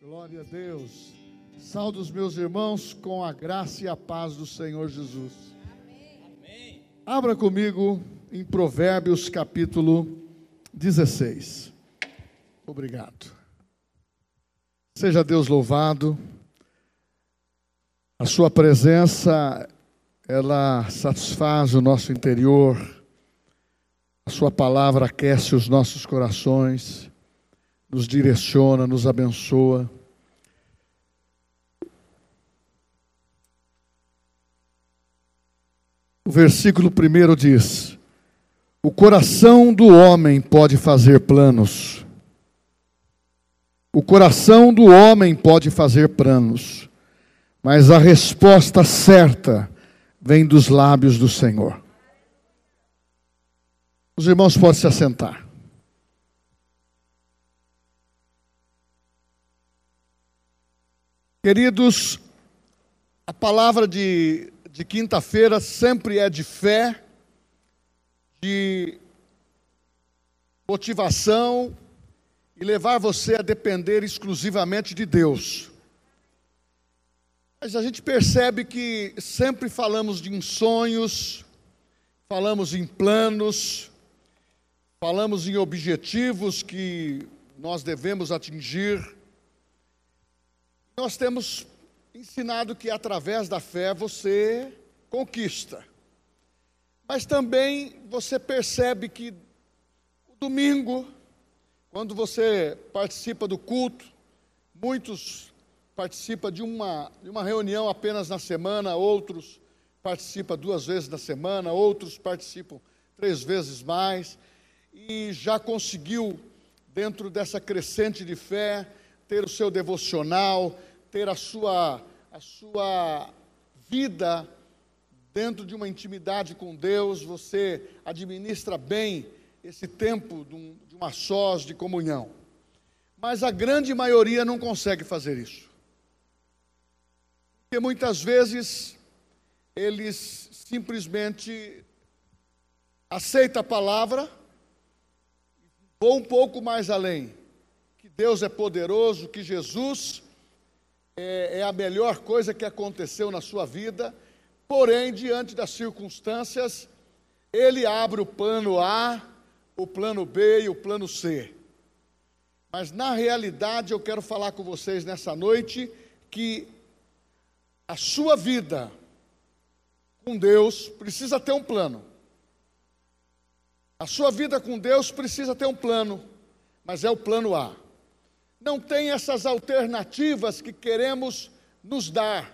Glória a Deus. Saldo os meus irmãos com a graça e a paz do Senhor Jesus. Amém. Abra comigo em Provérbios capítulo 16. Obrigado. Seja Deus louvado. A sua presença ela satisfaz o nosso interior. A sua palavra aquece os nossos corações nos direciona, nos abençoa. O versículo primeiro diz: O coração do homem pode fazer planos. O coração do homem pode fazer planos, mas a resposta certa vem dos lábios do Senhor. Os irmãos podem se assentar. Queridos, a palavra de, de quinta-feira sempre é de fé, de motivação e levar você a depender exclusivamente de Deus. Mas a gente percebe que sempre falamos de sonhos, falamos em planos, falamos em objetivos que nós devemos atingir. Nós temos ensinado que através da fé você conquista. Mas também você percebe que o domingo, quando você participa do culto, muitos participam de uma, de uma reunião apenas na semana, outros participam duas vezes na semana, outros participam três vezes mais, e já conseguiu, dentro dessa crescente de fé, ter o seu devocional, ter a sua, a sua vida dentro de uma intimidade com Deus, você administra bem esse tempo de, um, uma sós de comunhão. Mas a grande maioria não consegue fazer isso. Porque muitas vezes eles simplesmente aceitam a palavra, vão um pouco mais além, Deus é poderoso, que Jesus é, é a melhor coisa que aconteceu na sua vida, porém, diante das circunstâncias, ele abre o plano A, o plano B e o plano C. Mas na realidade eu quero falar com vocês nessa noite que a sua vida com Deus precisa ter um plano. A sua vida com Deus precisa ter um plano, mas é o plano A não tem essas alternativas que queremos nos dar,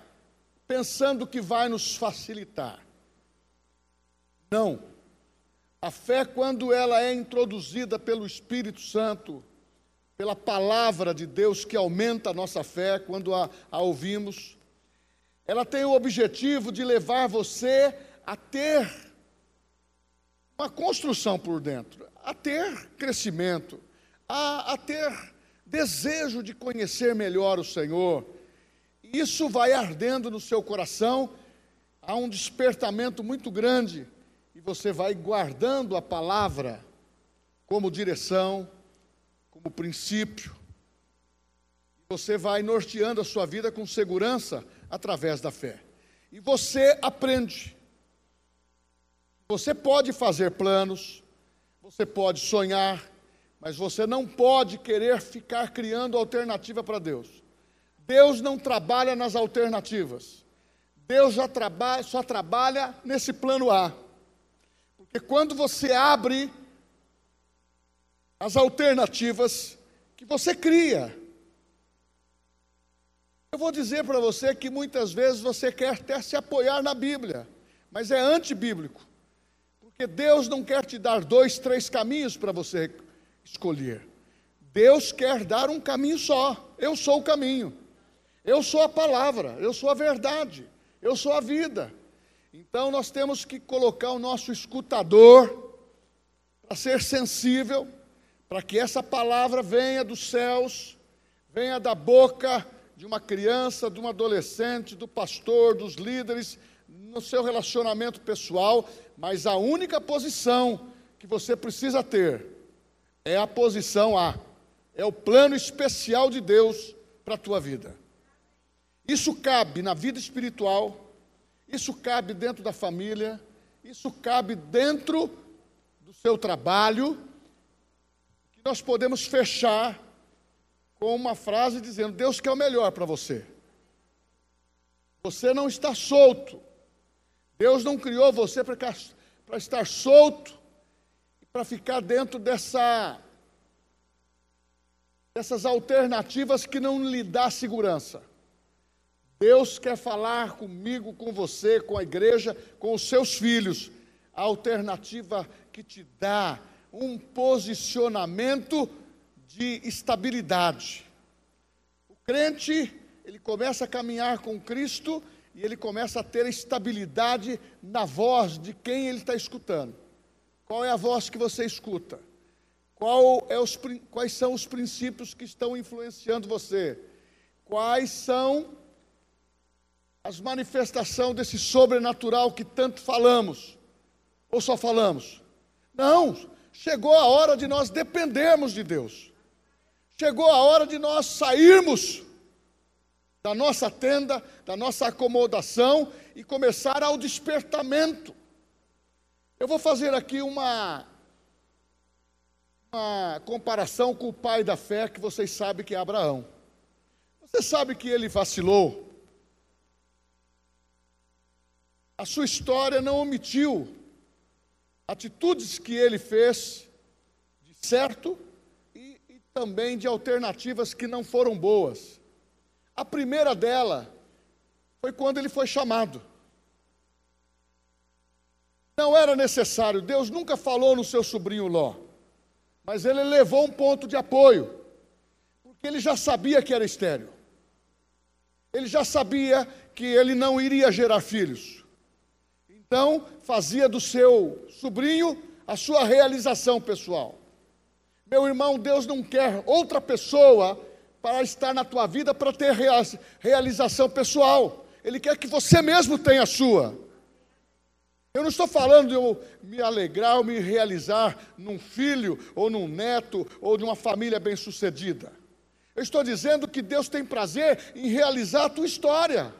pensando que vai nos facilitar. Não. A fé, quando ela é introduzida pelo Espírito Santo, pela palavra de Deus que aumenta a nossa fé quando a, a ouvimos, ela tem o objetivo de levar você a ter uma construção por dentro, a ter crescimento, a, a ter desejo de conhecer melhor o Senhor. Isso vai ardendo no seu coração, há um despertamento muito grande, e você vai guardando a palavra como direção, como princípio. Você vai norteando a sua vida com segurança através da fé. E você aprende. Você pode fazer planos, você pode sonhar, mas você não pode querer ficar criando alternativa para Deus. Deus não trabalha nas alternativas. Deus já trabalha, só trabalha nesse plano A. Porque quando você abre as alternativas que você cria, eu vou dizer para você que muitas vezes você quer até se apoiar na Bíblia, mas é antibíblico. Porque Deus não quer te dar dois, três caminhos para você escolher. Deus quer dar um caminho só. Eu sou o caminho. Eu sou a palavra, eu sou a verdade, eu sou a vida. Então nós temos que colocar o nosso escutador para ser sensível, para que essa palavra venha dos céus, venha da boca de uma criança, de um adolescente, do pastor, dos líderes, no seu relacionamento pessoal, mas a única posição que você precisa ter é a posição A, é o plano especial de Deus para a tua vida. Isso cabe na vida espiritual, isso cabe dentro da família, isso cabe dentro do seu trabalho, que nós podemos fechar com uma frase dizendo: Deus quer o melhor para você. Você não está solto. Deus não criou você para estar solto para ficar dentro dessa, dessas alternativas que não lhe dá segurança. Deus quer falar comigo, com você, com a igreja, com os seus filhos. A alternativa que te dá um posicionamento de estabilidade. O crente, ele começa a caminhar com Cristo e ele começa a ter estabilidade na voz de quem ele está escutando. Qual é a voz que você escuta? É os, quais são os princípios que estão influenciando você? Quais são as manifestações desse sobrenatural que tanto falamos? Ou só falamos? Não, chegou a hora de nós dependermos de Deus. Chegou a hora de nós sairmos da nossa tenda, da nossa acomodação e começar ao despertamento. Eu vou fazer aqui uma, uma comparação com o pai da fé, que vocês sabem que é Abraão. Você sabe que ele vacilou. A sua história não omitiu atitudes que ele fez de certo e, e também de alternativas que não foram boas. A primeira dela foi quando ele foi chamado. Não era necessário, Deus nunca falou no seu sobrinho Ló, mas ele levou um ponto de apoio, porque ele já sabia que era estéreo, ele já sabia que ele não iria gerar filhos. Então, fazia do seu sobrinho a sua realização pessoal. Meu irmão, Deus não quer outra pessoa para estar na tua vida para ter realização pessoal. Ele quer que você mesmo tenha a sua. Eu não estou falando de eu me alegrar ou me realizar num filho, ou num neto, ou de uma família bem-sucedida. Eu estou dizendo que Deus tem prazer em realizar a tua história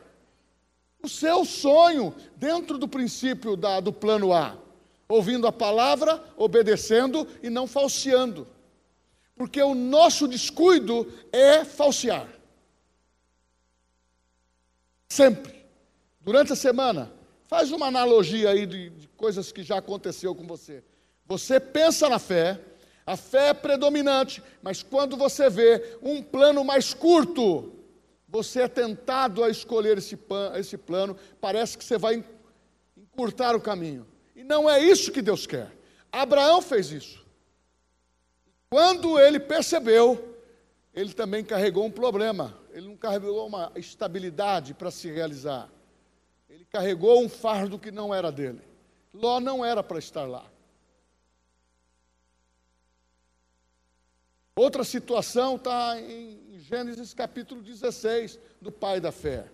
o seu sonho dentro do princípio da, do plano A, ouvindo a palavra, obedecendo e não falseando. Porque o nosso descuido é falsear. Sempre. Durante a semana, faz uma analogia aí de, de coisas que já aconteceu com você. Você pensa na fé, a fé é predominante, mas quando você vê um plano mais curto, você é tentado a escolher esse, esse plano, parece que você vai encurtar o caminho. E não é isso que Deus quer. Abraão fez isso. Quando ele percebeu, ele também carregou um problema. Ele não carregou uma estabilidade para se realizar. Carregou um fardo que não era dele. Ló não era para estar lá. Outra situação está em Gênesis capítulo 16, do pai da fé.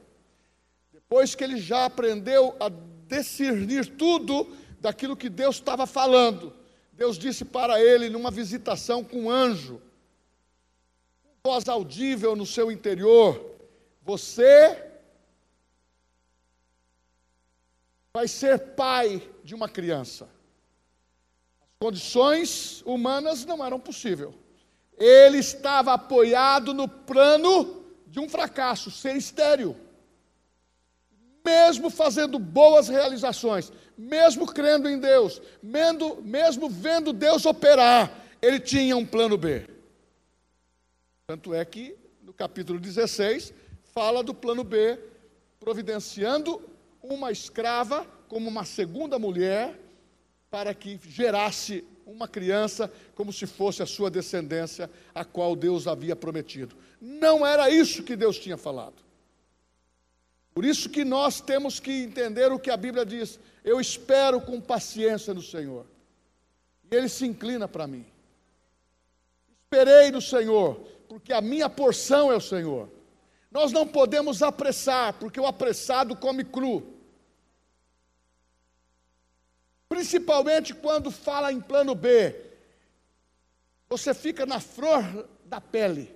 Depois que ele já aprendeu a discernir tudo daquilo que Deus estava falando, Deus disse para ele numa visitação com um anjo, voz audível no seu interior: Você vai ser pai de uma criança. As condições humanas não eram possíveis ele estava apoiado no plano de um fracasso, ser estéril. Mesmo fazendo boas realizações, mesmo crendo em Deus, mesmo, mesmo vendo Deus operar, ele tinha um plano B. Tanto é que no capítulo 16 fala do plano B, providenciando uma escrava como uma segunda mulher para que gerasse uma criança como se fosse a sua descendência, a qual Deus havia prometido. Não era isso que Deus tinha falado. Por isso que nós temos que entender o que a Bíblia diz. Eu espero com paciência no Senhor. E Ele se inclina para mim. Esperei no Senhor, porque a minha porção é o Senhor. Nós não podemos apressar, porque o apressado come cru. Principalmente quando fala em plano B. Você fica na flor da pele.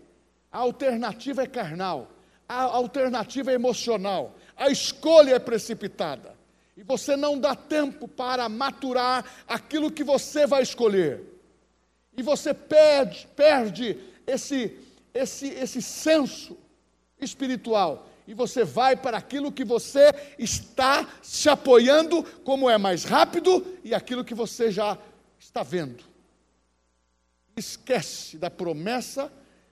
A alternativa é carnal, a alternativa é emocional, a escolha é precipitada. E você não dá tempo para maturar aquilo que você vai escolher. E você perde, perde esse, esse, esse senso espiritual. E você vai para aquilo que você está se apoiando, como é mais rápido, e aquilo que você já está vendo. Esquece da promessa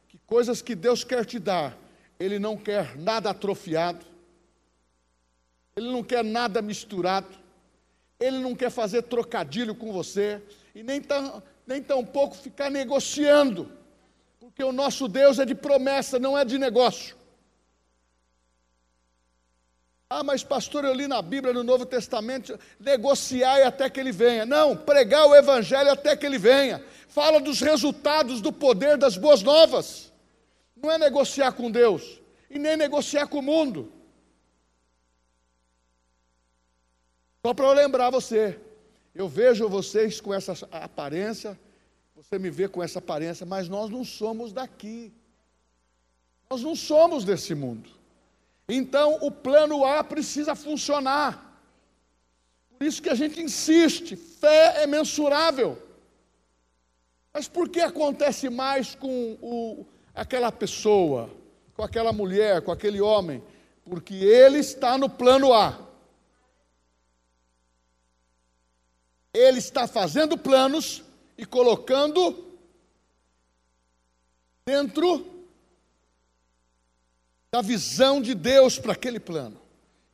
que coisas que Deus quer te dar, Ele não quer nada atrofiado, Ele não quer nada misturado, Ele não quer fazer trocadilho com você, e nem, tão, nem tampouco ficar negociando, porque o nosso Deus é de promessa, não é de negócio. Ah, mas pastor, eu li na Bíblia, no Novo Testamento, negociar até que ele venha. Não, pregar o Evangelho até que ele venha. Fala dos resultados do poder das boas novas. Não é negociar com Deus e nem negociar com o mundo. Só para eu lembrar você, eu vejo vocês com essa aparência, você me vê com essa aparência, mas nós não somos daqui. Nós não somos desse mundo. Então o plano A precisa funcionar. Por isso que a gente insiste, fé é mensurável. Mas por que acontece mais com o, aquela pessoa, com aquela mulher, com aquele homem? Porque ele está no plano A. Ele está fazendo planos e colocando dentro da visão de Deus para aquele plano.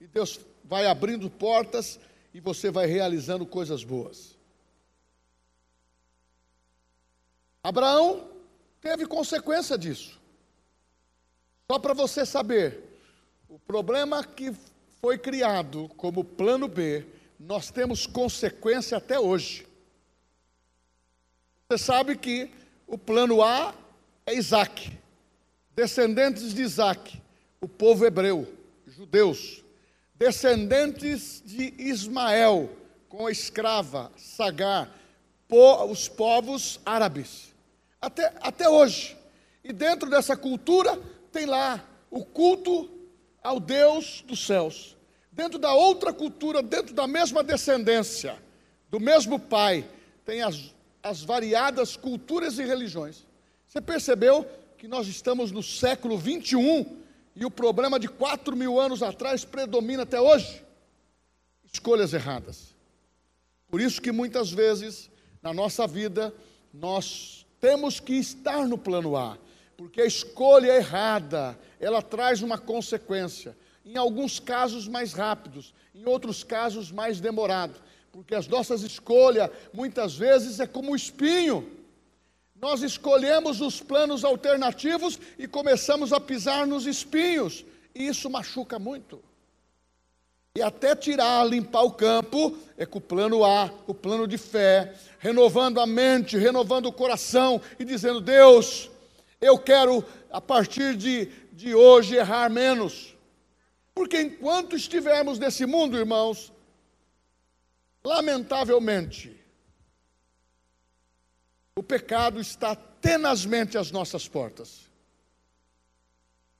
E Deus vai abrindo portas e você vai realizando coisas boas. Abraão teve consequência disso. Só para você saber, o problema que foi criado como plano B, nós temos consequência até hoje. Você sabe que o plano A é Isaac, descendentes de Isaac o povo hebreu, judeus, descendentes de Ismael, com a escrava Sagar, os povos árabes, até, até hoje. E dentro dessa cultura tem lá o culto ao Deus dos céus. Dentro da outra cultura, dentro da mesma descendência, do mesmo pai, tem as, as variadas culturas e religiões. Você percebeu que nós estamos no século 21 e o problema de quatro mil anos atrás predomina até hoje? Escolhas erradas. Por isso que muitas vezes na nossa vida nós temos que estar no plano A, porque a escolha errada, ela traz uma consequência. Em alguns casos mais rápidos, em outros casos mais demorado, porque as nossas escolhas muitas vezes é como um espinho nós escolhemos os planos alternativos e começamos a pisar nos espinhos, e isso machuca muito. E até tirar, limpar o campo, é com o plano A, o plano de fé, renovando a mente, renovando o coração e dizendo: Deus, eu quero, a partir de, de hoje, errar menos. Porque enquanto estivermos nesse mundo, irmãos, lamentavelmente, o pecado está tenazmente às nossas portas.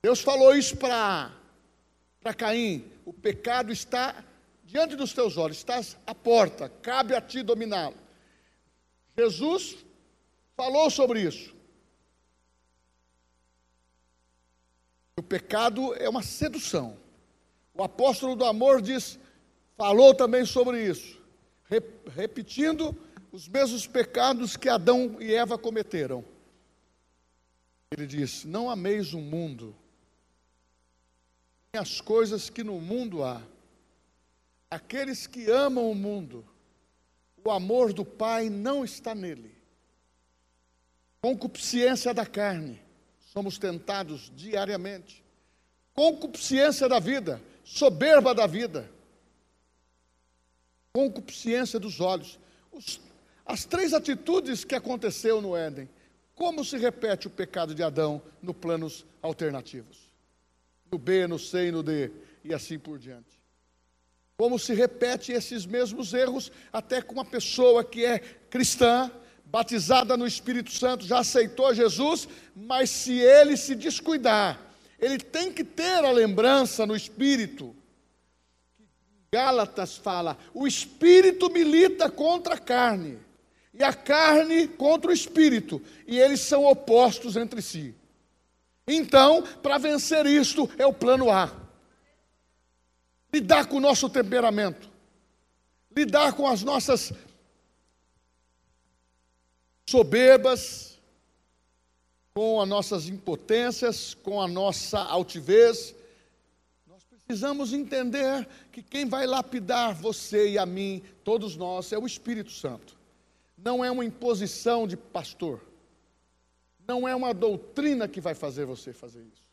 Deus falou isso para Caim: o pecado está diante dos teus olhos, está à porta, cabe a ti dominá-lo. Jesus falou sobre isso. O pecado é uma sedução. O apóstolo do amor diz, falou também sobre isso, repetindo os mesmos pecados que Adão e Eva cometeram. Ele diz: Não ameis o mundo, nem as coisas que no mundo há. Aqueles que amam o mundo, o amor do Pai não está nele. Concupiscência da carne, somos tentados diariamente. Concupiscência da vida, soberba da vida. Concupiscência dos olhos. Os as três atitudes que aconteceu no Éden. Como se repete o pecado de Adão no planos alternativos? No B, no C e no D, e assim por diante. Como se repete esses mesmos erros até com uma pessoa que é cristã, batizada no Espírito Santo, já aceitou Jesus, mas se ele se descuidar, ele tem que ter a lembrança no Espírito. Gálatas fala: o Espírito milita contra a carne, e a carne contra o Espírito, e eles são opostos entre si. Então, para vencer isto, é o plano A. Lidar com o nosso temperamento, lidar com as nossas soberbas, com as nossas impotências, com a nossa altivez. Nós precisamos entender que quem vai lapidar você e a mim, todos nós, é o Espírito Santo. Não é uma imposição de pastor. Não é uma doutrina que vai fazer você fazer isso.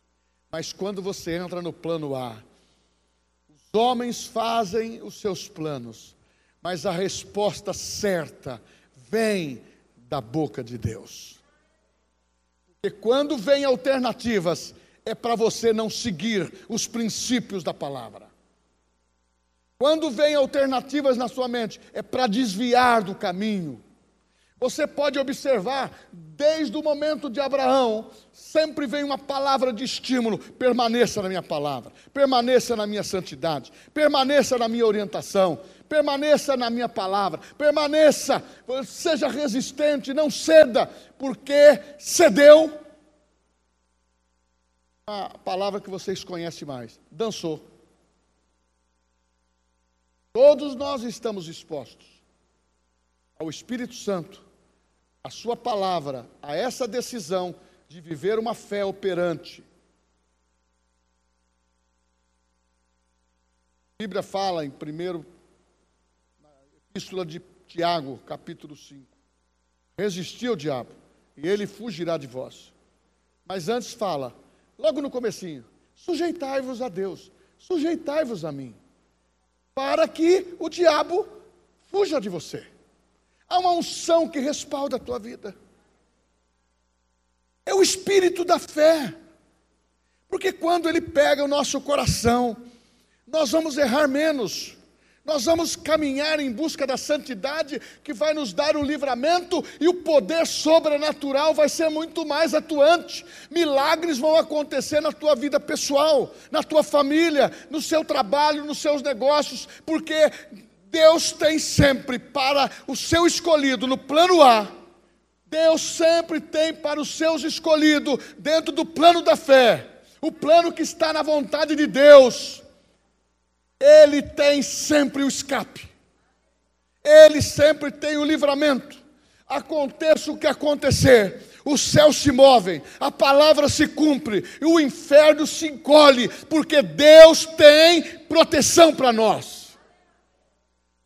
Mas quando você entra no plano A, os homens fazem os seus planos, mas a resposta certa vem da boca de Deus. Porque quando vem alternativas, é para você não seguir os princípios da palavra. Quando vem alternativas na sua mente, é para desviar do caminho. Você pode observar, desde o momento de Abraão, sempre vem uma palavra de estímulo: permaneça na minha palavra, permaneça na minha santidade, permaneça na minha orientação, permaneça na minha palavra, permaneça, seja resistente, não ceda, porque cedeu. A palavra que vocês conhecem mais, dançou. Todos nós estamos expostos ao Espírito Santo, a Sua palavra, a essa decisão de viver uma fé operante. A Bíblia fala em primeiro Epístola de Tiago, capítulo 5. Resisti ao diabo, e ele fugirá de vós. Mas antes fala, logo no comecinho, sujeitai-vos a Deus, sujeitai-vos a mim, para que o diabo fuja de você. Há uma unção que respalda a tua vida. É o espírito da fé. Porque quando ele pega o nosso coração, nós vamos errar menos. Nós vamos caminhar em busca da santidade que vai nos dar o livramento e o poder sobrenatural vai ser muito mais atuante. Milagres vão acontecer na tua vida pessoal, na tua família, no seu trabalho, nos seus negócios, porque Deus tem sempre para o seu escolhido no plano A. Deus sempre tem para os seus escolhidos dentro do plano da fé, o plano que está na vontade de Deus ele tem sempre o escape, ele sempre tem o livramento. Aconteça o que acontecer, os céus se movem, a palavra se cumpre, e o inferno se encolhe, porque Deus tem proteção para nós.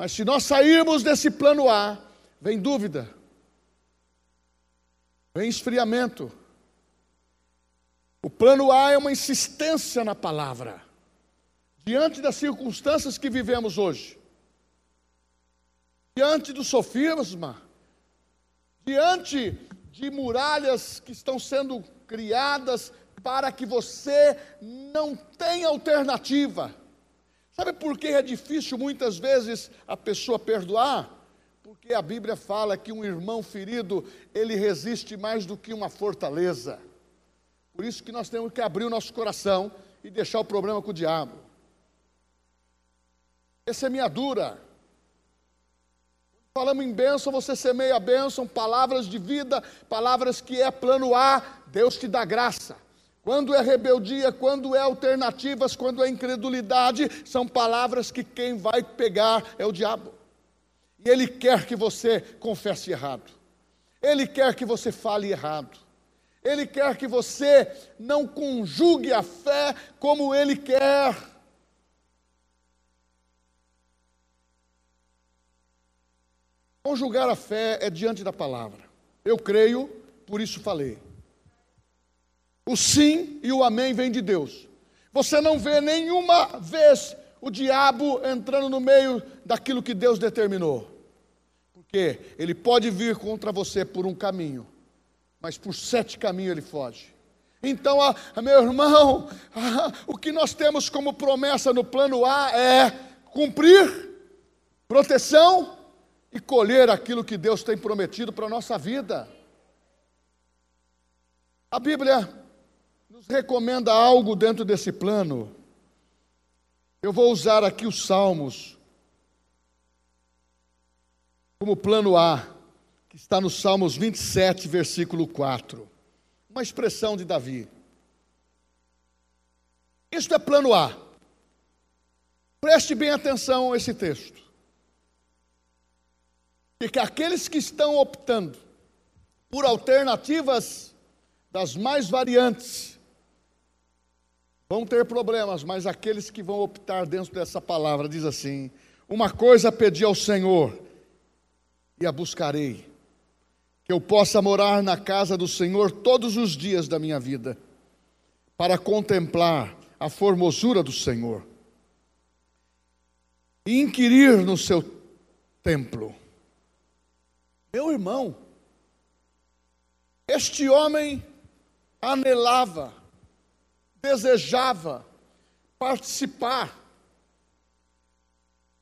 Mas se nós sairmos desse plano A, vem dúvida, vem esfriamento. O plano A é uma insistência na palavra diante das circunstâncias que vivemos hoje, diante do sofisma, diante de muralhas que estão sendo criadas para que você não tenha alternativa. Sabe por que é difícil muitas vezes a pessoa perdoar? Porque a Bíblia fala que um irmão ferido, ele resiste mais do que uma fortaleza. Por isso que nós temos que abrir o nosso coração e deixar o problema com o diabo é semeadura. Falamos em bênção, você semeia a bênção, palavras de vida, palavras que é plano A, Deus te dá graça. Quando é rebeldia, quando é alternativas, quando é incredulidade, são palavras que quem vai pegar é o diabo. E ele quer que você confesse errado. Ele quer que você fale errado. Ele quer que você não conjugue a fé como ele quer. Conjugar a fé é diante da palavra. Eu creio, por isso falei. O sim e o amém vem de Deus. Você não vê nenhuma vez o diabo entrando no meio daquilo que Deus determinou. Porque ele pode vir contra você por um caminho, mas por sete caminhos ele foge. Então, ah, meu irmão, ah, o que nós temos como promessa no plano A é cumprir, proteção, e colher aquilo que Deus tem prometido para a nossa vida. A Bíblia recomenda algo dentro desse plano. Eu vou usar aqui os Salmos como plano A, que está nos Salmos 27, versículo 4. Uma expressão de Davi. Isto é plano A. Preste bem atenção a esse texto. Porque aqueles que estão optando por alternativas das mais variantes vão ter problemas, mas aqueles que vão optar dentro dessa palavra diz assim: Uma coisa pedi ao Senhor e a buscarei, que eu possa morar na casa do Senhor todos os dias da minha vida, para contemplar a formosura do Senhor e inquirir no seu templo. Meu irmão, este homem anelava, desejava participar.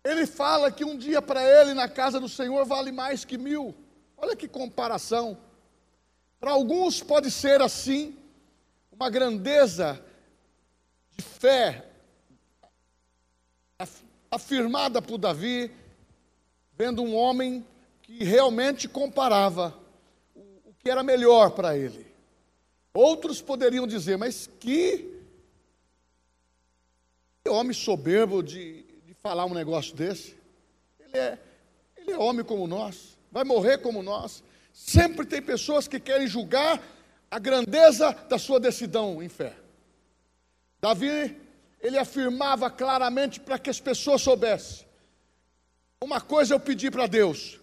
Ele fala que um dia para ele na casa do Senhor vale mais que mil. Olha que comparação. Para alguns pode ser assim, uma grandeza de fé afirmada por Davi, vendo um homem que realmente comparava o que era melhor para ele. Outros poderiam dizer, mas que, homem soberbo de, de falar um negócio desse. Ele é, ele é homem como nós, vai morrer como nós. Sempre tem pessoas que querem julgar a grandeza da sua decisão em fé. Davi, ele afirmava claramente para que as pessoas soubessem: uma coisa eu pedi para Deus,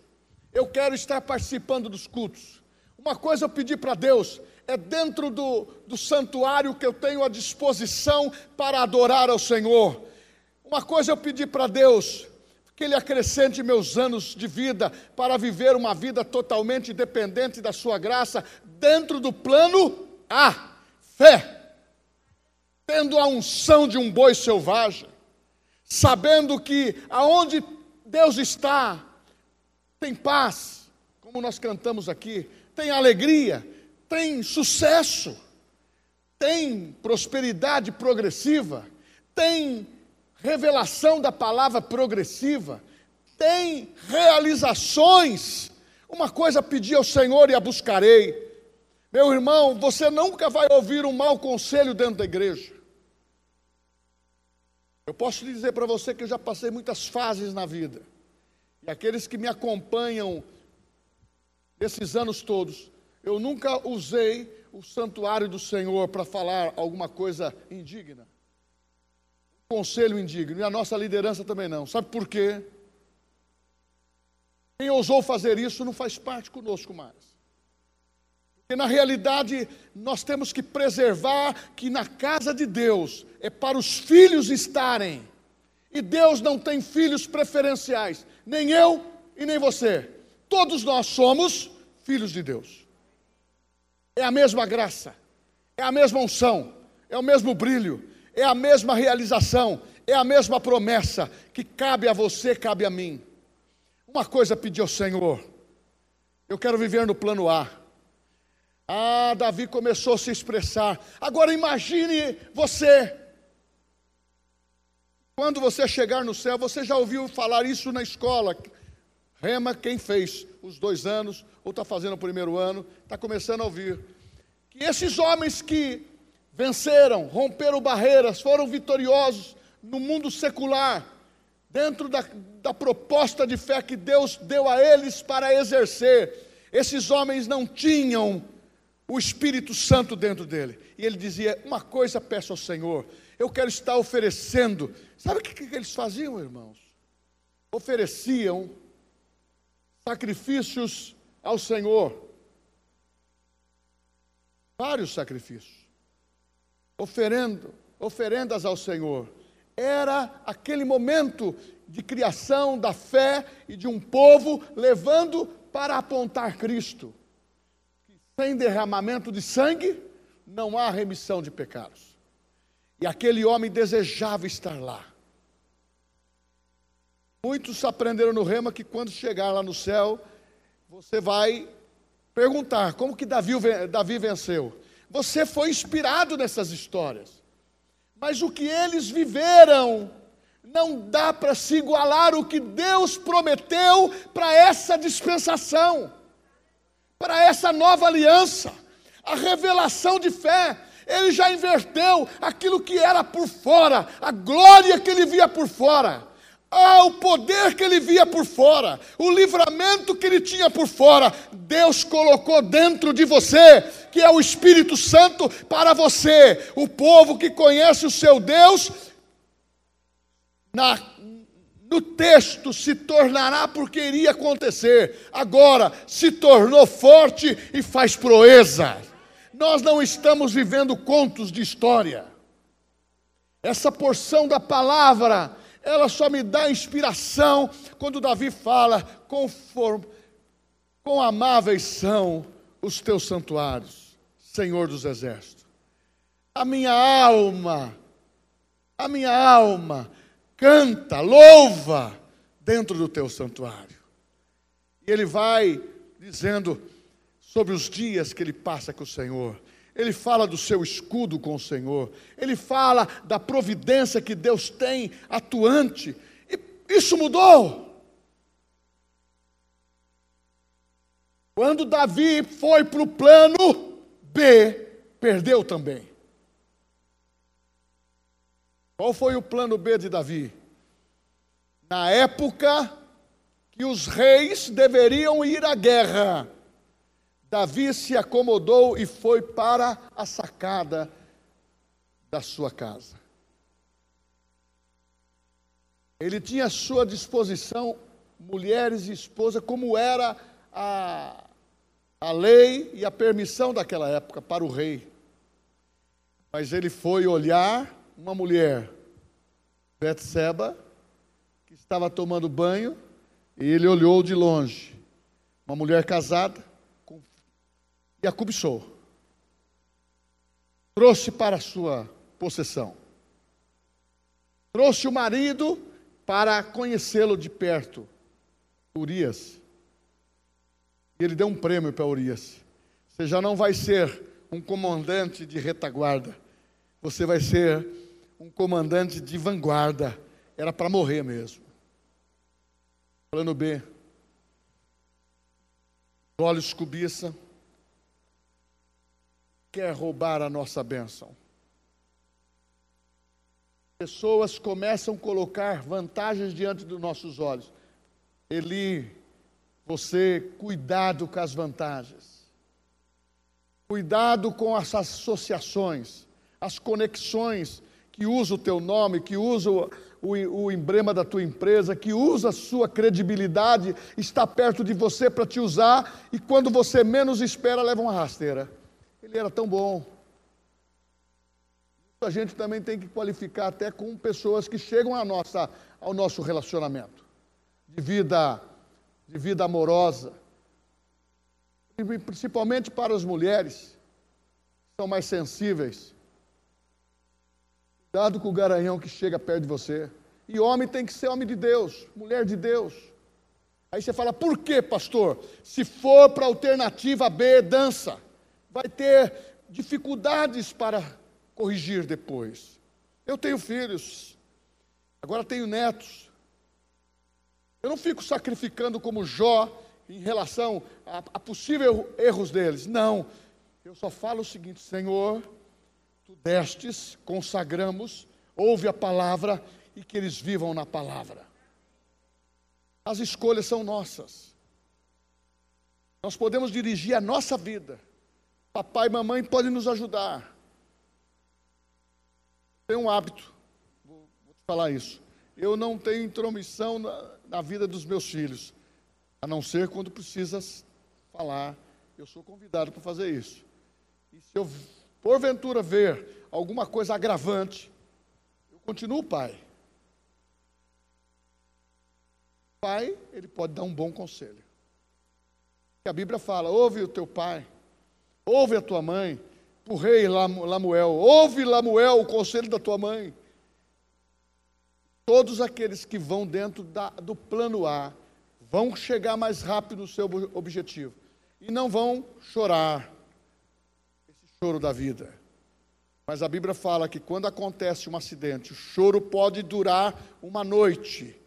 eu quero estar participando dos cultos. Uma coisa eu pedi para Deus, é dentro do, do santuário que eu tenho à disposição para adorar ao Senhor. Uma coisa eu pedi para Deus, que Ele acrescente meus anos de vida para viver uma vida totalmente dependente da Sua graça, dentro do plano A, fé, tendo a unção de um boi selvagem, sabendo que aonde Deus está, tem paz, como nós cantamos aqui, tem alegria, tem sucesso, tem prosperidade progressiva, tem revelação da palavra progressiva, tem realizações. Uma coisa pedi ao Senhor e a buscarei. Meu irmão, você nunca vai ouvir um mau conselho dentro da igreja. Eu posso dizer para você que eu já passei muitas fases na vida. E aqueles que me acompanham esses anos todos, eu nunca usei o santuário do Senhor para falar alguma coisa indigna. Conselho indigno. E a nossa liderança também não. Sabe por quê? Quem ousou fazer isso não faz parte conosco mais. Porque na realidade nós temos que preservar que na casa de Deus é para os filhos estarem. E Deus não tem filhos preferenciais, nem eu e nem você. Todos nós somos filhos de Deus. É a mesma graça, é a mesma unção, é o mesmo brilho, é a mesma realização, é a mesma promessa que cabe a você, cabe a mim. Uma coisa pedi ao Senhor, eu quero viver no plano A. Ah, Davi começou a se expressar. Agora imagine você quando você chegar no céu, você já ouviu falar isso na escola. Rema, quem fez os dois anos, ou está fazendo o primeiro ano, está começando a ouvir. Que esses homens que venceram, romperam barreiras, foram vitoriosos no mundo secular, dentro da, da proposta de fé que Deus deu a eles para exercer, esses homens não tinham o Espírito Santo dentro dele. E ele dizia: Uma coisa peço ao Senhor, eu quero estar oferecendo. Sabe o que, que eles faziam, irmãos? Ofereciam sacrifícios ao Senhor. Vários sacrifícios. Oferendo, oferendas ao Senhor. Era aquele momento de criação da fé e de um povo levando para apontar Cristo. Sem derramamento de sangue, não há remissão de pecados. E aquele homem desejava estar lá. Muitos aprenderam no rema que quando chegar lá no céu, você vai perguntar como que Davi, Davi venceu. Você foi inspirado nessas histórias. Mas o que eles viveram não dá para se igualar o que Deus prometeu para essa dispensação, para essa nova aliança, a revelação de fé. Ele já inverteu aquilo que era por fora, a glória que ele via por fora. Ah, o poder que ele via por fora, o livramento que ele tinha por fora, Deus colocou dentro de você, que é o Espírito Santo para você, o povo que conhece o seu Deus, na, no texto se tornará porque iria acontecer, agora se tornou forte e faz proeza. Nós não estamos vivendo contos de história. Essa porção da palavra, ela só me dá inspiração quando Davi fala: conforme, quão amáveis são os teus santuários, Senhor dos exércitos. A minha alma, a minha alma canta, louva dentro do teu santuário. E ele vai dizendo sobre os dias que ele passa com o Senhor. Ele fala do seu escudo com o Senhor. Ele fala da providência que Deus tem atuante. E isso mudou. Quando Davi foi para o plano B, perdeu também. Qual foi o plano B de Davi? Na época que os reis deveriam ir à guerra, Davi se acomodou e foi para a sacada da sua casa. Ele tinha à sua disposição mulheres e esposas, como era a, a lei e a permissão daquela época para o rei. Mas ele foi olhar uma mulher, Betseba, que estava tomando banho, e ele olhou de longe. Uma mulher casada. E a cobiçou. Trouxe para sua possessão. Trouxe o marido para conhecê-lo de perto, Urias. E ele deu um prêmio para Urias. Você já não vai ser um comandante de retaguarda, você vai ser um comandante de vanguarda. Era para morrer mesmo. Plano B. Olhos cobiça. Quer roubar a nossa bênção. Pessoas começam a colocar vantagens diante dos nossos olhos. Eli, você, cuidado com as vantagens. Cuidado com as associações, as conexões que usa o teu nome, que usa o, o, o emblema da tua empresa, que usa a sua credibilidade, está perto de você para te usar e quando você menos espera, leva uma rasteira. Ele era tão bom. A gente também tem que qualificar até com pessoas que chegam à nossa, ao nosso relacionamento de vida, de vida amorosa, e principalmente para as mulheres, são mais sensíveis Cuidado com o garanhão que chega perto de você. E homem tem que ser homem de Deus, mulher de Deus. Aí você fala, por que, pastor? Se for para a alternativa B, dança. Vai ter dificuldades para corrigir depois. Eu tenho filhos, agora tenho netos. Eu não fico sacrificando como Jó em relação a, a possíveis erros deles. Não. Eu só falo o seguinte, Senhor, tu destes, consagramos, ouve a palavra e que eles vivam na palavra. As escolhas são nossas. Nós podemos dirigir a nossa vida. Papai e mamãe podem nos ajudar. Tem um hábito, vou, vou te falar isso. Eu não tenho intromissão na, na vida dos meus filhos, a não ser quando precisas falar. Eu sou convidado para fazer isso. E se eu porventura ver alguma coisa agravante, eu continuo pai. Pai, ele pode dar um bom conselho. Que a Bíblia fala: ouve o teu pai, ouve a tua mãe, o rei Lamuel, ouve Lamuel o conselho da tua mãe. todos aqueles que vão dentro da, do plano A vão chegar mais rápido no seu objetivo e não vão chorar esse choro da vida. Mas a Bíblia fala que quando acontece um acidente, o choro pode durar uma noite,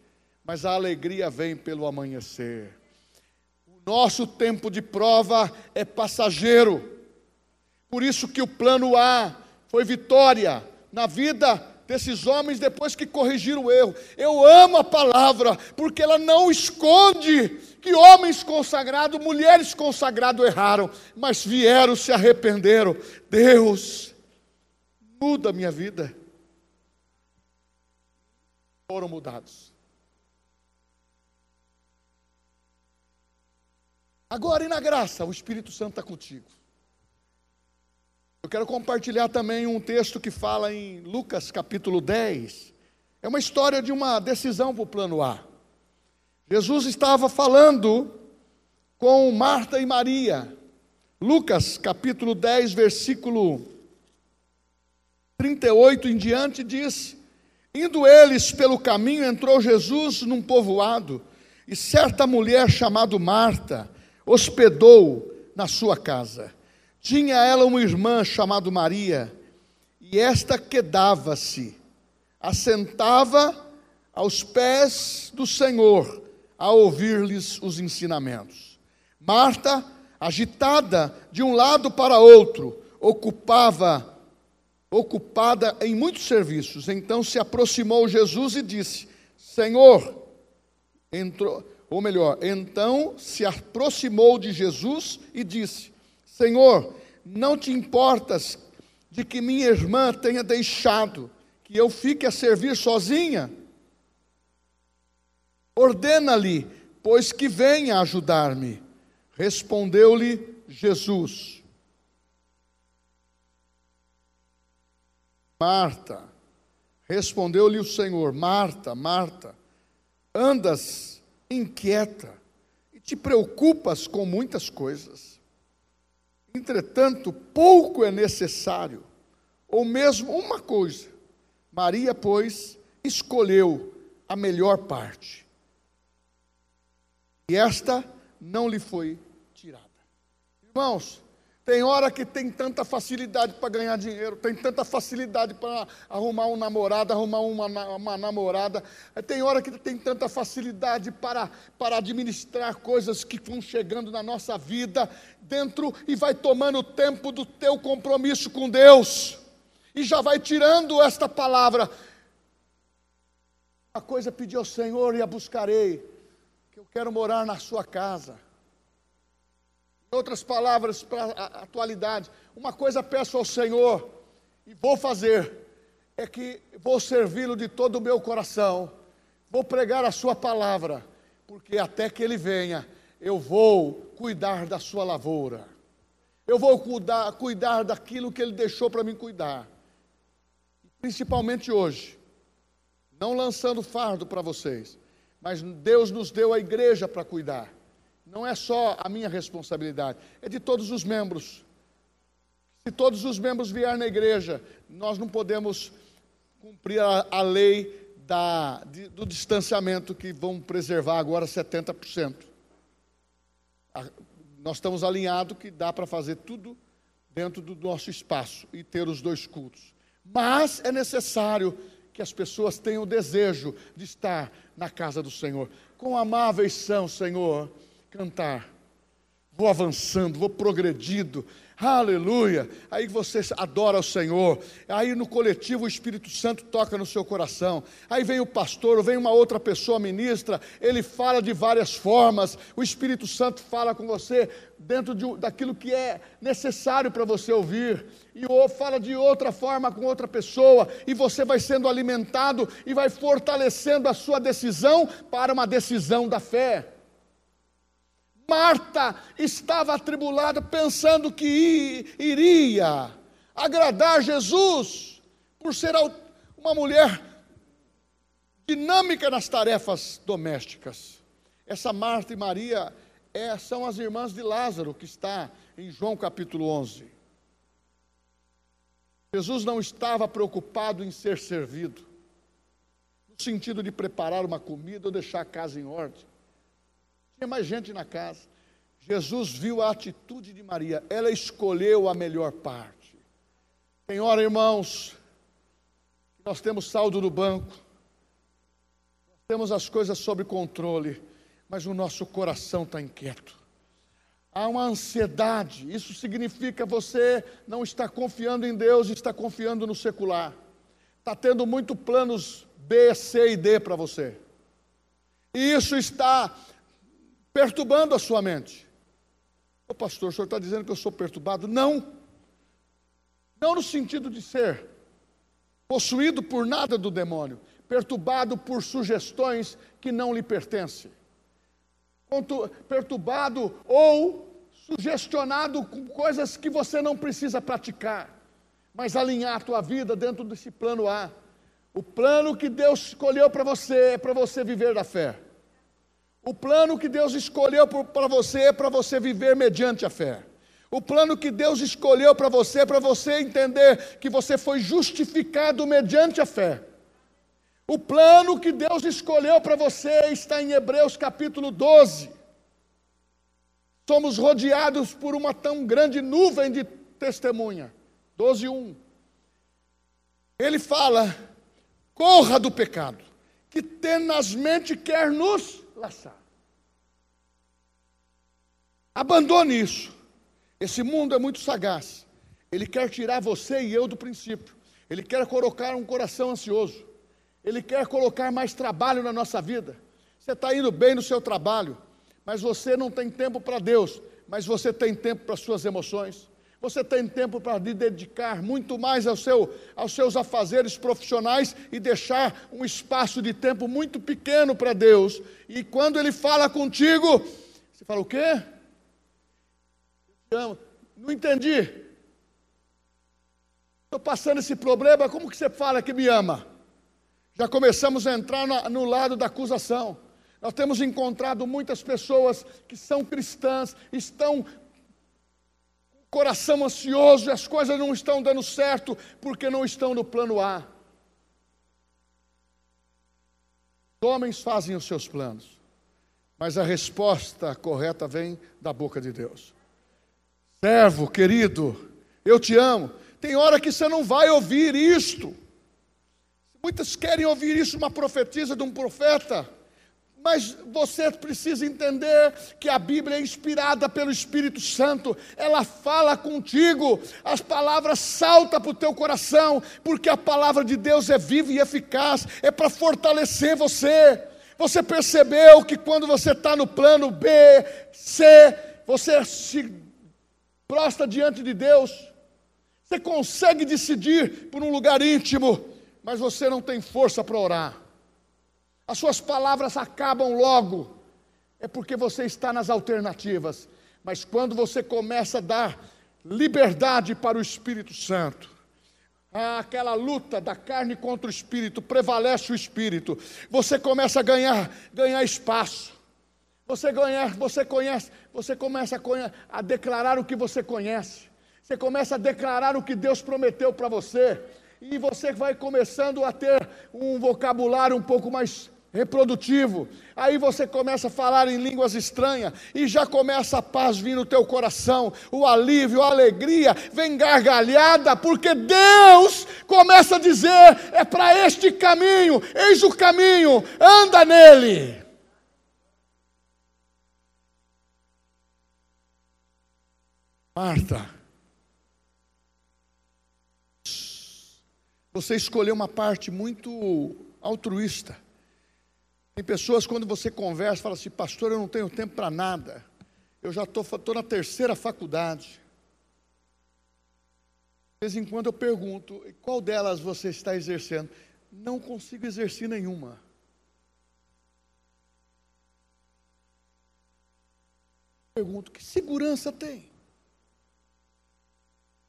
mas a alegria vem pelo amanhecer. Nosso tempo de prova é passageiro. Por isso que o plano A foi vitória na vida desses homens depois que corrigiram o erro. Eu amo a palavra, porque ela não esconde que homens consagrados, mulheres consagrados erraram, mas vieram, se arrependeram. Deus, muda a minha vida. Foram mudados. Agora e na graça, o Espírito Santo está contigo. Eu quero compartilhar também um texto que fala em Lucas capítulo 10. É uma história de uma decisão para o plano A. Jesus estava falando com Marta e Maria. Lucas capítulo 10, versículo 38 em diante diz: Indo eles pelo caminho, entrou Jesus num povoado, e certa mulher chamada Marta hospedou na sua casa. Tinha ela uma irmã chamada Maria, e esta quedava-se, assentava aos pés do Senhor, a ouvir-lhes os ensinamentos. Marta, agitada de um lado para outro, ocupava ocupada em muitos serviços. Então se aproximou Jesus e disse: Senhor, entrou, ou melhor, então se aproximou de Jesus e disse: Senhor, não te importas de que minha irmã tenha deixado que eu fique a servir sozinha? Ordena-lhe, pois que venha ajudar-me. Respondeu-lhe Jesus: Marta, respondeu-lhe o Senhor: Marta, Marta, andas inquieta e te preocupas com muitas coisas. Entretanto, pouco é necessário, ou mesmo uma coisa. Maria, pois, escolheu a melhor parte. E esta não lhe foi tirada. Irmãos, tem hora que tem tanta facilidade para ganhar dinheiro, tem tanta facilidade para arrumar um namorado, arrumar uma, uma namorada. Tem hora que tem tanta facilidade para, para administrar coisas que vão chegando na nossa vida dentro e vai tomando o tempo do teu compromisso com Deus. E já vai tirando esta palavra. A coisa é pedir ao Senhor e a buscarei, que eu quero morar na sua casa. Em outras palavras, para a atualidade, uma coisa peço ao Senhor e vou fazer, é que vou servi-lo de todo o meu coração, vou pregar a Sua palavra, porque até que Ele venha, eu vou cuidar da Sua lavoura, eu vou cuidar, cuidar daquilo que Ele deixou para mim cuidar, principalmente hoje, não lançando fardo para vocês, mas Deus nos deu a igreja para cuidar não é só a minha responsabilidade, é de todos os membros. Se todos os membros vierem na igreja, nós não podemos cumprir a, a lei da, de, do distanciamento que vão preservar agora 70%. A, nós estamos alinhados que dá para fazer tudo dentro do nosso espaço e ter os dois cultos. Mas é necessário que as pessoas tenham o desejo de estar na casa do Senhor. Com amáveis são, Senhor cantar. Vou avançando, vou progredindo. Aleluia. Aí você adora o Senhor. Aí no coletivo o Espírito Santo toca no seu coração. Aí vem o pastor, ou vem uma outra pessoa ministra, ele fala de várias formas. O Espírito Santo fala com você dentro de, daquilo que é necessário para você ouvir. E ou fala de outra forma com outra pessoa, e você vai sendo alimentado e vai fortalecendo a sua decisão para uma decisão da fé. Marta estava atribulada, pensando que iria agradar Jesus, por ser uma mulher dinâmica nas tarefas domésticas. Essa Marta e Maria é, são as irmãs de Lázaro, que está em João capítulo 11. Jesus não estava preocupado em ser servido. No no sentido de preparar uma comida ou deixar a casa em ordem. Tinha mais gente na casa. Jesus viu a atitude de Maria, ela escolheu a melhor parte. Tem hora, irmãos, nós temos saldo no banco, nós temos as coisas sob controle, mas o nosso coração está inquieto. Há uma ansiedade, isso significa você não está confiando em Deus, está confiando no secular. Está tendo muito planos B, C e D para você. E isso está perturbando a sua mente. Ô pastor, o senhor está dizendo que eu sou perturbado? Não. Não no sentido de ser possuído por nada do demônio, perturbado por sugestões que não lhe pertencem perturbado ou sugestionado com coisas que você não precisa praticar, mas alinhar a tua vida dentro desse plano A. O plano que Deus escolheu para você é para você viver da fé. O plano que Deus escolheu para você é para você viver mediante a fé. O plano que Deus escolheu para você é para você entender que você foi justificado mediante a fé. O plano que Deus escolheu para você está em Hebreus capítulo 12. Somos rodeados por uma tão grande nuvem de testemunha. 12, 1. Ele fala: corra do pecado, que tenazmente quer nos laçar. Abandone isso. Esse mundo é muito sagaz. Ele quer tirar você e eu do princípio. Ele quer colocar um coração ansioso. Ele quer colocar mais trabalho na nossa vida. Você está indo bem no seu trabalho, mas você não tem tempo para Deus, mas você tem tempo para suas emoções. Você tem tempo para dedicar muito mais ao seu, aos seus afazeres profissionais e deixar um espaço de tempo muito pequeno para Deus. E quando Ele fala contigo, você fala: O quê? Não entendi. Estou passando esse problema, como que você fala que me ama? Já começamos a entrar no lado da acusação. Nós temos encontrado muitas pessoas que são cristãs, estão coração ansioso e as coisas não estão dando certo porque não estão no plano A. Os homens fazem os seus planos, mas a resposta correta vem da boca de Deus. Servo querido, eu te amo. Tem hora que você não vai ouvir isto. Muitas querem ouvir isso uma profetisa de um profeta. Mas você precisa entender que a Bíblia é inspirada pelo Espírito Santo, ela fala contigo, as palavras saltam para o teu coração, porque a palavra de Deus é viva e eficaz, é para fortalecer você. Você percebeu que quando você está no plano B, C, você se prostra diante de Deus, você consegue decidir por um lugar íntimo, mas você não tem força para orar. As suas palavras acabam logo, é porque você está nas alternativas. Mas quando você começa a dar liberdade para o Espírito Santo, aquela luta da carne contra o espírito, prevalece o espírito. Você começa a ganhar, ganhar espaço. Você ganha, você conhece, você começa a, conhe, a declarar o que você conhece. Você começa a declarar o que Deus prometeu para você e você vai começando a ter um vocabulário um pouco mais reprodutivo. Aí você começa a falar em línguas estranhas e já começa a paz vir no teu coração, o alívio, a alegria, vem gargalhada, porque Deus começa a dizer: é para este caminho, eis o caminho, anda nele. Marta, você escolheu uma parte muito altruísta. Tem pessoas, quando você conversa, fala assim, pastor, eu não tenho tempo para nada. Eu já estou na terceira faculdade. De vez em quando eu pergunto, qual delas você está exercendo? Não consigo exercer nenhuma. Pergunto, que segurança tem?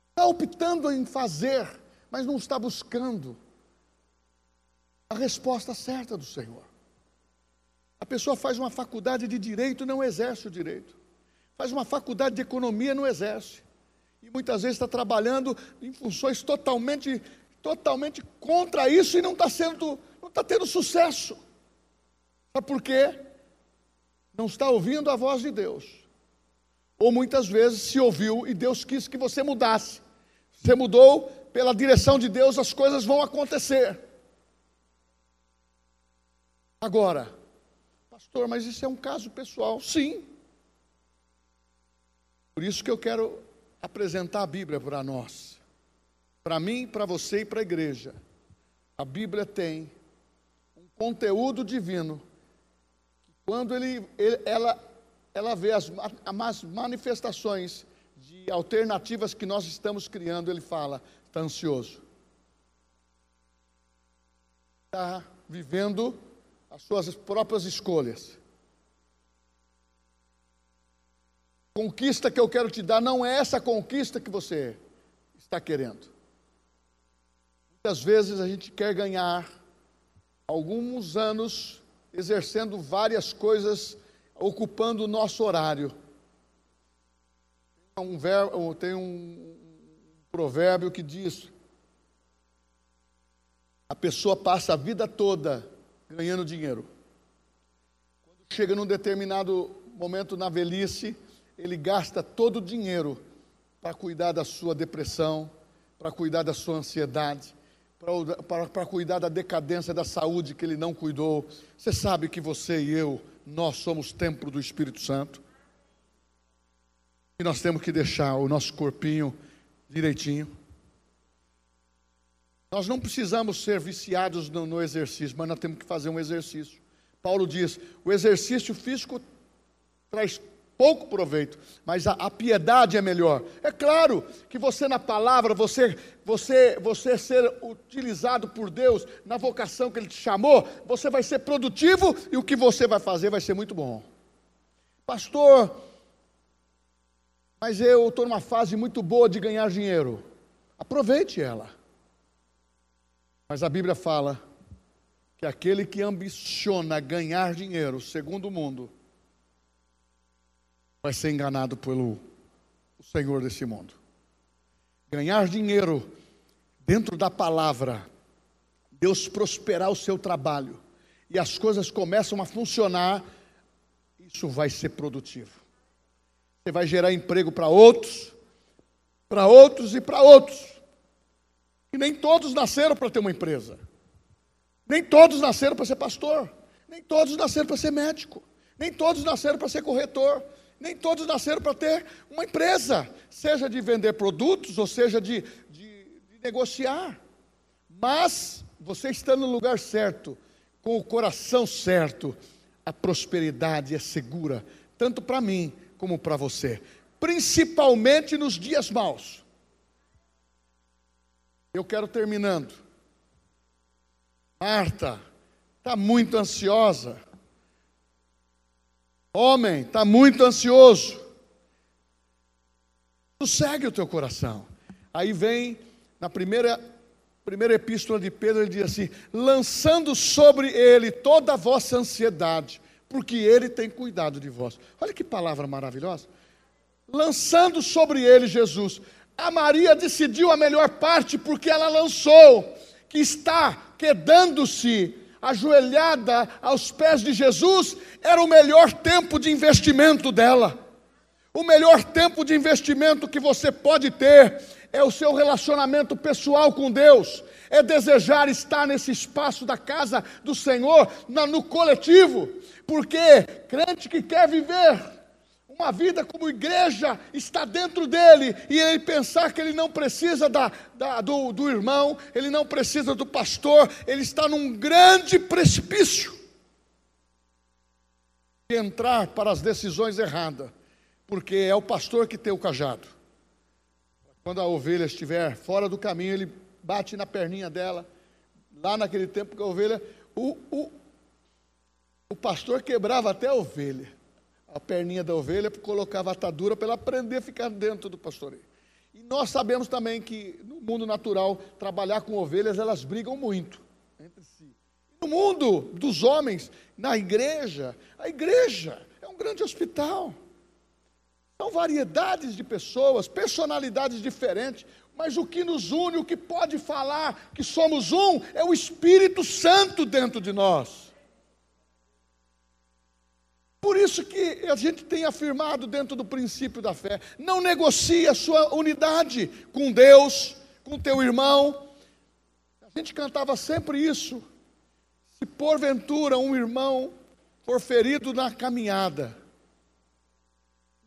Está optando em fazer mas não está buscando a resposta certa do Senhor. A pessoa faz uma faculdade de direito e não exerce o direito. Faz uma faculdade de economia e não exerce. E muitas vezes está trabalhando em funções totalmente, totalmente contra isso e não está sendo, não está tendo sucesso. Sabe por quê? Não está ouvindo a voz de Deus. Ou muitas vezes se ouviu e Deus quis que você mudasse. Você mudou pela direção de Deus, as coisas vão acontecer. Agora, pastor, mas isso é um caso pessoal. Sim. Por isso que eu quero apresentar a Bíblia para nós. Para mim, para você e para a igreja. A Bíblia tem um conteúdo divino. Quando ele, ele ela, ela vê as, as manifestações de alternativas que nós estamos criando, ele fala: está ansioso. Está vivendo as suas próprias escolhas. Conquista que eu quero te dar não é essa conquista que você está querendo. Muitas vezes a gente quer ganhar alguns anos exercendo várias coisas, ocupando o nosso horário. Um tem um provérbio que diz: a pessoa passa a vida toda ganhando dinheiro. Quando chega num determinado momento na velhice, ele gasta todo o dinheiro para cuidar da sua depressão, para cuidar da sua ansiedade, para cuidar da decadência da saúde que ele não cuidou. Você sabe que você e eu, nós somos templo do Espírito Santo. E nós temos que deixar o nosso corpinho direitinho. Nós não precisamos ser viciados no, no, exercício, mas nós temos que fazer um exercício. Paulo diz: o exercício físico traz pouco proveito, mas a, a, piedade é melhor. É claro que você na palavra, você, você, você ser utilizado por Deus na vocação que Ele te chamou, você vai ser produtivo e o que você vai fazer vai ser muito bom. Pastor, mas eu estou numa fase muito boa de ganhar dinheiro. Aproveite ela. Mas a Bíblia fala que aquele que ambiciona ganhar dinheiro, segundo o mundo, vai ser enganado pelo Senhor desse mundo. Ganhar dinheiro dentro da palavra, Deus prosperar o seu trabalho e as coisas começam a funcionar, isso vai ser produtivo. Você vai gerar emprego para outros, para outros e para outros. E nem todos nasceram para ter uma empresa. Nem todos nasceram para ser pastor. Nem todos nasceram para ser médico. Nem todos nasceram para ser corretor. Nem todos nasceram para ter uma empresa, seja de vender produtos ou seja de, de, de negociar. Mas você está no lugar certo, com o coração certo, a prosperidade é segura, tanto para mim como para você, principalmente nos dias maus. Eu quero terminando. Marta está muito ansiosa. Homem, está muito ansioso. Sossegue o teu coração. Aí vem, na primeira, primeira epístola de Pedro, ele diz assim: lançando sobre ele toda a vossa ansiedade, porque ele tem cuidado de vós. Olha que palavra maravilhosa. Lançando sobre ele Jesus a Maria decidiu a melhor parte porque ela lançou, que está quedando-se ajoelhada aos pés de Jesus, era o melhor tempo de investimento dela. O melhor tempo de investimento que você pode ter é o seu relacionamento pessoal com Deus, é desejar estar nesse espaço da casa do Senhor, no coletivo, porque crente que quer viver uma vida como igreja está dentro dele, e ele pensar que ele não precisa da, da, do, do irmão, ele não precisa do pastor, ele está num grande precipício de entrar para as decisões erradas, porque é o pastor que tem o cajado. Quando a ovelha estiver fora do caminho, ele bate na perninha dela. Lá naquele tempo que a ovelha, o, o, o pastor quebrava até a ovelha a perninha da ovelha, colocava a atadura para ela aprender a ficar dentro do pastoreio. E nós sabemos também que no mundo natural, trabalhar com ovelhas, elas brigam muito entre si. No mundo dos homens, na igreja, a igreja é um grande hospital. São variedades de pessoas, personalidades diferentes. Mas o que nos une, o que pode falar que somos um, é o Espírito Santo dentro de nós. Por isso que a gente tem afirmado dentro do princípio da fé: não negocie a sua unidade com Deus, com teu irmão. A gente cantava sempre isso. Se porventura um irmão for ferido na caminhada,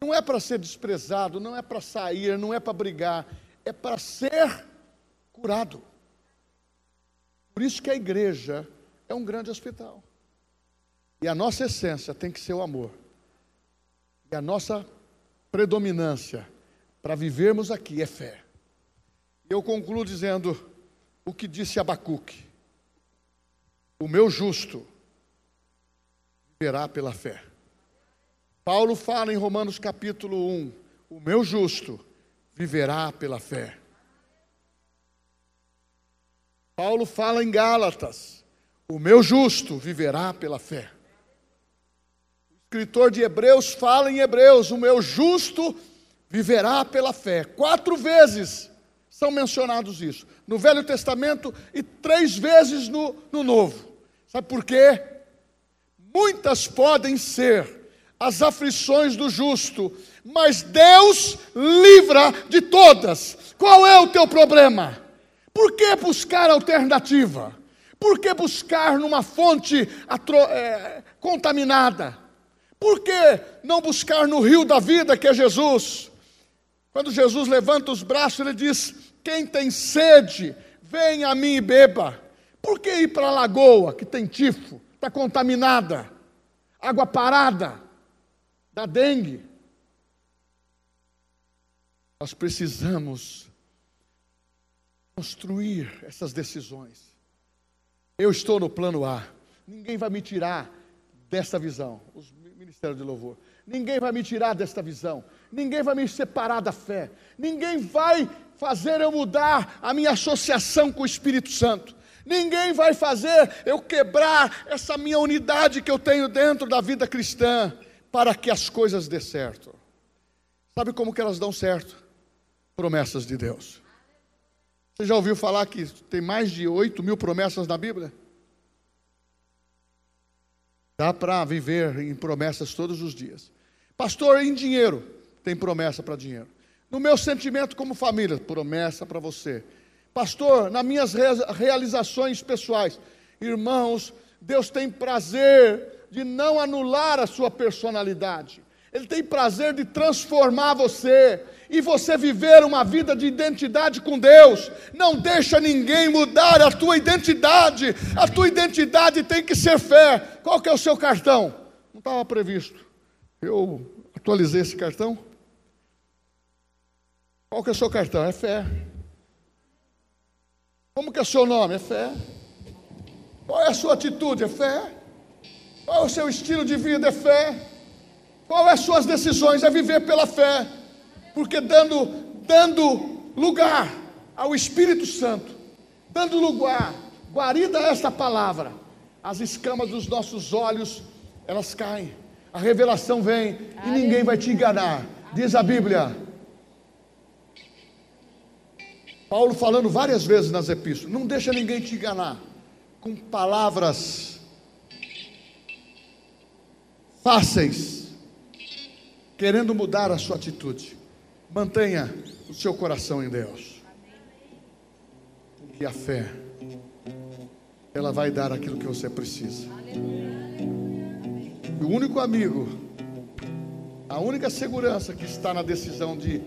não é para ser desprezado, não é para sair, não é para brigar, é para ser curado. Por isso que a igreja é um grande hospital. E a nossa essência tem que ser o amor. E a nossa predominância para vivermos aqui é fé. Eu concluo dizendo o que disse Abacuque: O meu justo viverá pela fé. Paulo fala em Romanos capítulo 1: O meu justo viverá pela fé. Paulo fala em Gálatas: O meu justo viverá pela fé escritor de Hebreus fala em Hebreus: o meu justo viverá pela fé. Quatro vezes são mencionados isso, no Velho Testamento e três vezes no, no Novo. Sabe por quê? Muitas podem ser as aflições do justo, mas Deus livra de todas. Qual é o teu problema? Por que buscar alternativa? Por que buscar numa fonte atro, é, contaminada? Por que não buscar no rio da vida, que é Jesus? Quando Jesus levanta os braços, ele diz: Quem tem sede, vem a mim e beba. Por que ir para a lagoa, que tem tifo, está contaminada, água parada, da dengue? Nós precisamos construir essas decisões. Eu estou no plano A, ninguém vai me tirar dessa visão. Os ministério de louvor. Ninguém vai me tirar desta visão. Ninguém vai me separar da fé. Ninguém vai fazer eu mudar a minha associação com o Espírito Santo. Ninguém vai fazer eu quebrar essa minha unidade que eu tenho dentro da vida cristã para que as coisas dê certo. Sabe como que elas dão certo? Promessas de Deus. Você já ouviu falar que tem mais de 8 mil promessas na Bíblia? Dá para viver em promessas todos os dias. Pastor, em dinheiro, tem promessa para dinheiro. No meu sentimento como família, promessa para você. Pastor, nas minhas realizações pessoais, irmãos, Deus tem prazer de não anular a sua personalidade. Ele tem prazer de transformar você e você viver uma vida de identidade com Deus. Não deixa ninguém mudar a tua identidade. A tua identidade tem que ser fé. Qual que é o seu cartão? Não estava previsto. Eu atualizei esse cartão. Qual que é o seu cartão? É fé. Como que é o seu nome? É fé. Qual é a sua atitude? É fé. Qual é o seu estilo de vida? É fé. Qual é as suas decisões? É viver pela fé. Porque dando, dando lugar ao Espírito Santo, dando lugar, guarida esta palavra, as escamas dos nossos olhos, elas caem. A revelação vem e ninguém vai te enganar. Diz a Bíblia. Paulo falando várias vezes nas epístolas, não deixa ninguém te enganar com palavras fáceis, querendo mudar a sua atitude. Mantenha o seu coração em Deus. Porque a fé, ela vai dar aquilo que você precisa. E o único amigo, a única segurança que está na decisão de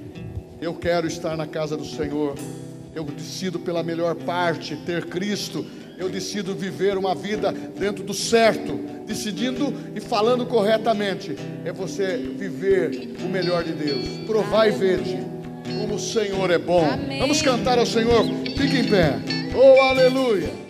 eu quero estar na casa do Senhor, eu decido pela melhor parte, ter Cristo, eu decido viver uma vida dentro do certo, decidindo e falando corretamente. É você viver o melhor de Deus. Provar e vede como o Senhor é bom. Amém. Vamos cantar ao Senhor. Fique em pé. Oh, aleluia.